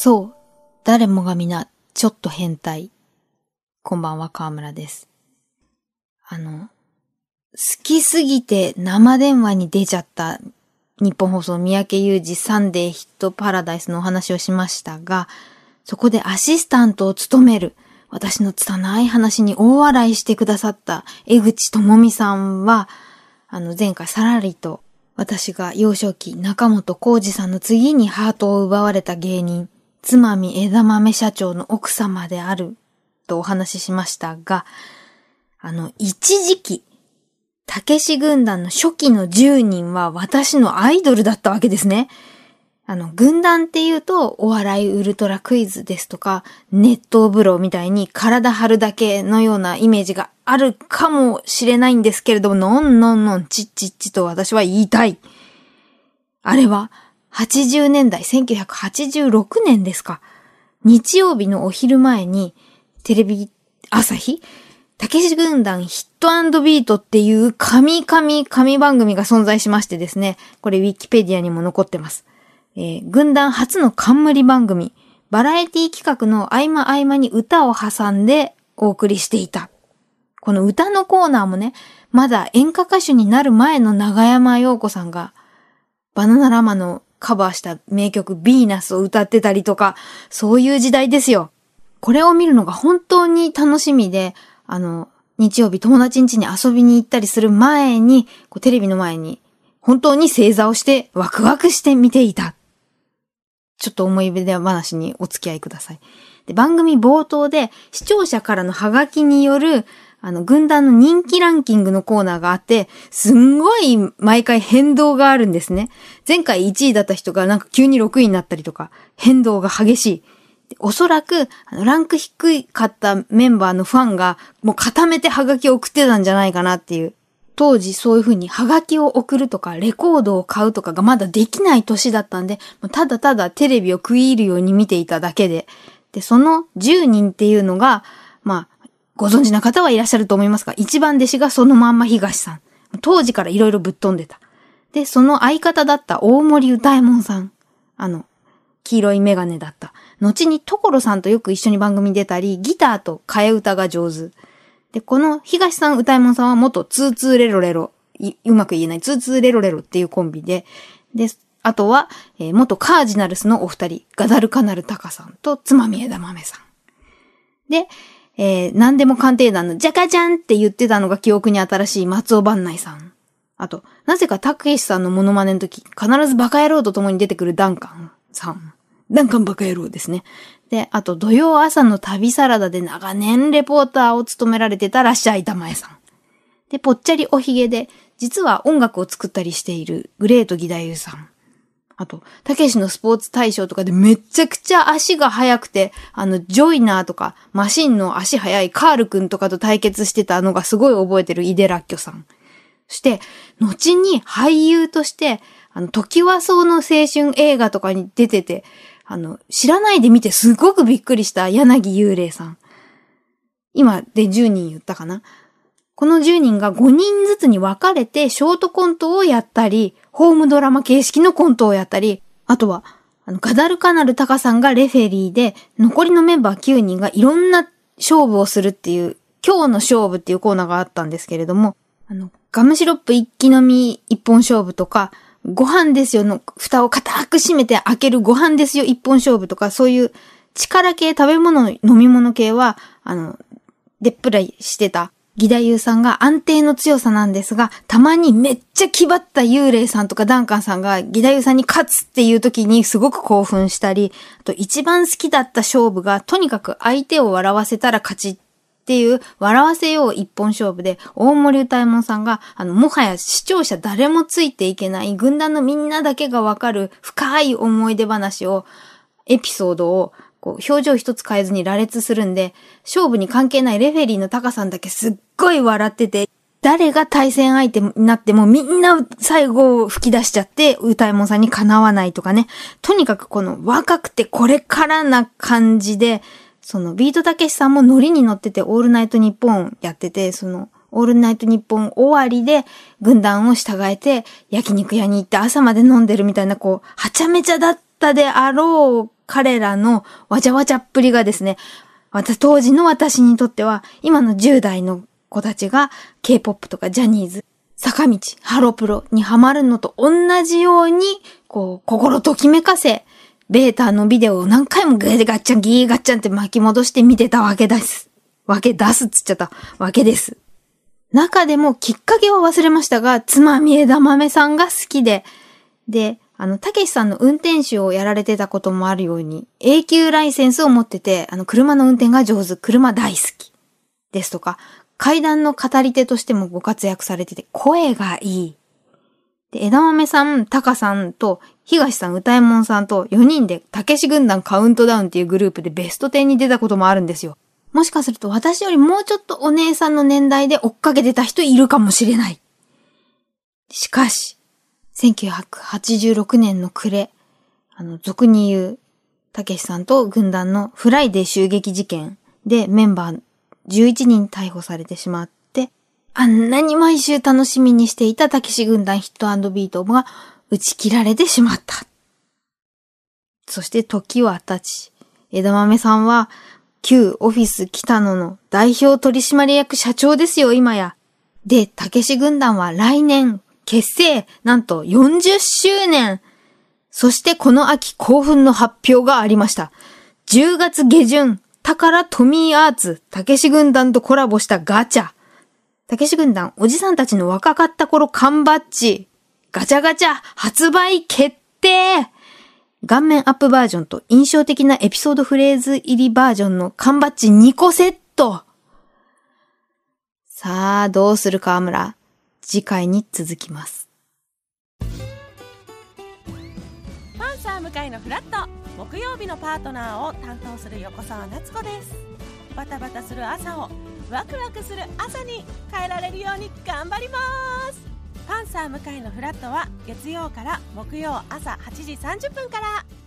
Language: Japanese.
そう。誰もが皆、ちょっと変態。こんばんは、河村です。あの、好きすぎて生電話に出ちゃった日本放送三宅裕二サンデーヒットパラダイスのお話をしましたが、そこでアシスタントを務める私の拙い話に大笑いしてくださった江口智美さんは、あの前回さらりと私が幼少期中本浩二さんの次にハートを奪われた芸人、つまみ枝豆社長の奥様であるとお話ししましたが、あの、一時期、たけし軍団の初期の10人は私のアイドルだったわけですね。あの、軍団っていうと、お笑いウルトラクイズですとか、熱湯風呂みたいに体張るだけのようなイメージがあるかもしれないんですけれども、のんのんのん、ちっちっちと私は言いたい。あれは、80年代、1986年ですか。日曜日のお昼前に、テレビ朝日たけし軍団ヒットビートっていう神々神番組が存在しましてですね、これウィキペディアにも残ってます。えー、軍団初の冠番組、バラエティ企画の合間合間に歌を挟んでお送りしていた。この歌のコーナーもね、まだ演歌歌手になる前の長山陽子さんが、バナナラマのカバーした名曲ヴィーナスを歌ってたりとか、そういう時代ですよ。これを見るのが本当に楽しみで、あの、日曜日友達ん家に遊びに行ったりする前に、こうテレビの前に、本当に正座をしてワクワクして見ていた。ちょっと思い出話にお付き合いください。で番組冒頭で視聴者からのハガキによるあの、軍団の人気ランキングのコーナーがあって、すんごい毎回変動があるんですね。前回1位だった人がなんか急に6位になったりとか、変動が激しい。おそらく、あの、ランク低かったメンバーのファンが、もう固めてハガキを送ってたんじゃないかなっていう。当時そういう風にハガキを送るとか、レコードを買うとかがまだできない年だったんで、ただただテレビを食い入るように見ていただけで。で、その10人っていうのが、まあ、ご存知な方はいらっしゃると思いますが、一番弟子がそのまんま東さん。当時からいろいろぶっ飛んでた。で、その相方だった大森歌右衛門さん。あの、黄色いメガネだった。後に所さんとよく一緒に番組出たり、ギターと替え歌が上手。で、この東さん歌右衛門さんは元ツーツーレロレロ、うまく言えないツーツーレロレロっていうコンビで、で、あとは、えー、元カージナルスのお二人、ガダルカナルタカさんとつまみ枝豆さん。で、えー、何でも鑑定団のジャカジャンって言ってたのが記憶に新しい松尾万内さん。あと、なぜかたけしさんのモノマネの時、必ずバカ野郎と共に出てくるダンカンさん。ダンカンバカ野郎ですね。で、あと土曜朝の旅サラダで長年レポーターを務められてたらっしゃい玉江さん。で、ぽっちゃりおひげで、実は音楽を作ったりしているグレートギダユさん。あと、たけしのスポーツ大賞とかでめちゃくちゃ足が速くて、あの、ジョイナーとか、マシンの足速いカールくんとかと対決してたのがすごい覚えてるイデラッキョさん。そして、後に俳優として、あの、時はそうの青春映画とかに出てて、あの、知らないで見てすごくびっくりした柳幽霊さん。今で10人言ったかなこの10人が5人ずつに分かれてショートコントをやったり、ホームドラマ形式のコントをやったり、あとは、あの、ガダルカナルタカさんがレフェリーで、残りのメンバー9人がいろんな勝負をするっていう、今日の勝負っていうコーナーがあったんですけれども、あの、ガムシロップ一気飲み一本勝負とか、ご飯ですよの蓋を固く閉めて開けるご飯ですよ一本勝負とか、そういう力系、食べ物、飲み物系は、あの、でっぷらしてた義太夫さんが安定の強さなんですが、たまにめっちゃ気張った幽霊さんとかダンカンさんが義太夫さんに勝つっていう時にすごく興奮したり、あと一番好きだった勝負がとにかく相手を笑わせたら勝ちっていう笑わせよう一本勝負で、大森歌右衛門さんが、あの、もはや視聴者誰もついていけない軍団のみんなだけがわかる深い思い出話を、エピソードをこう、表情一つ変えずに羅列するんで、勝負に関係ないレフェリーのタカさんだけすっごい笑ってて、誰が対戦相手になってもみんな最後吹き出しちゃって、歌いもんさんにかなわないとかね。とにかくこの若くてこれからな感じで、そのビートたけしさんもノリに乗ってて、オールナイトニッポンやってて、その、オールナイトニッポン終わりで軍団を従えて焼肉屋に行って朝まで飲んでるみたいな、こう、はちゃめちゃだったであろう彼らのわちゃわちゃっぷりがですね、私、当時の私にとっては、今の10代の子たちが K-POP とかジャニーズ、坂道、ハロプロにハマるのと同じように、こう、心ときめかせ、ベータのビデオを何回もガッチャン、ギーガッチャンって巻き戻して見てたわけです。わけ出すっつっちゃったわけです。中でもきっかけは忘れましたが、妻三枝豆さんが好きで、で、あの、たけしさんの運転手をやられてたこともあるように、永久ライセンスを持ってて、あの、車の運転が上手、車大好き。ですとか、階段の語り手としてもご活躍されてて、声がいい。で、枝豆さん、タカさんと、東さん、歌右衛門さんと4人で、たけし軍団カウントダウンっていうグループでベスト10に出たこともあるんですよ。もしかすると私よりもうちょっとお姉さんの年代で追っかけてた人いるかもしれない。しかし、1986年の暮れ、あの、俗に言う、たけしさんと軍団のフライデー襲撃事件でメンバー11人逮捕されてしまって、あんなに毎週楽しみにしていたたけし軍団ヒットビートが打ち切られてしまった。そして時は経ち、枝豆さんは旧オフィス北野の代表取締役社長ですよ、今や。で、たけし軍団は来年、結成、なんと40周年。そしてこの秋興奮の発表がありました。10月下旬、宝トミーアーツ、たけし軍団とコラボしたガチャ。たけし軍団、おじさんたちの若かった頃缶バッジ。ガチャガチャ、発売決定顔面アップバージョンと印象的なエピソードフレーズ入りバージョンの缶バッジ2個セットさあ、どうする河村？次回に続きます。パンサー向かいのフラット木曜日のパートナーを担当する横澤夏子です。バタバタする朝をワクワクする朝に変えられるように頑張ります。パンサー向かいのフラットは月曜から木曜朝8時30分から。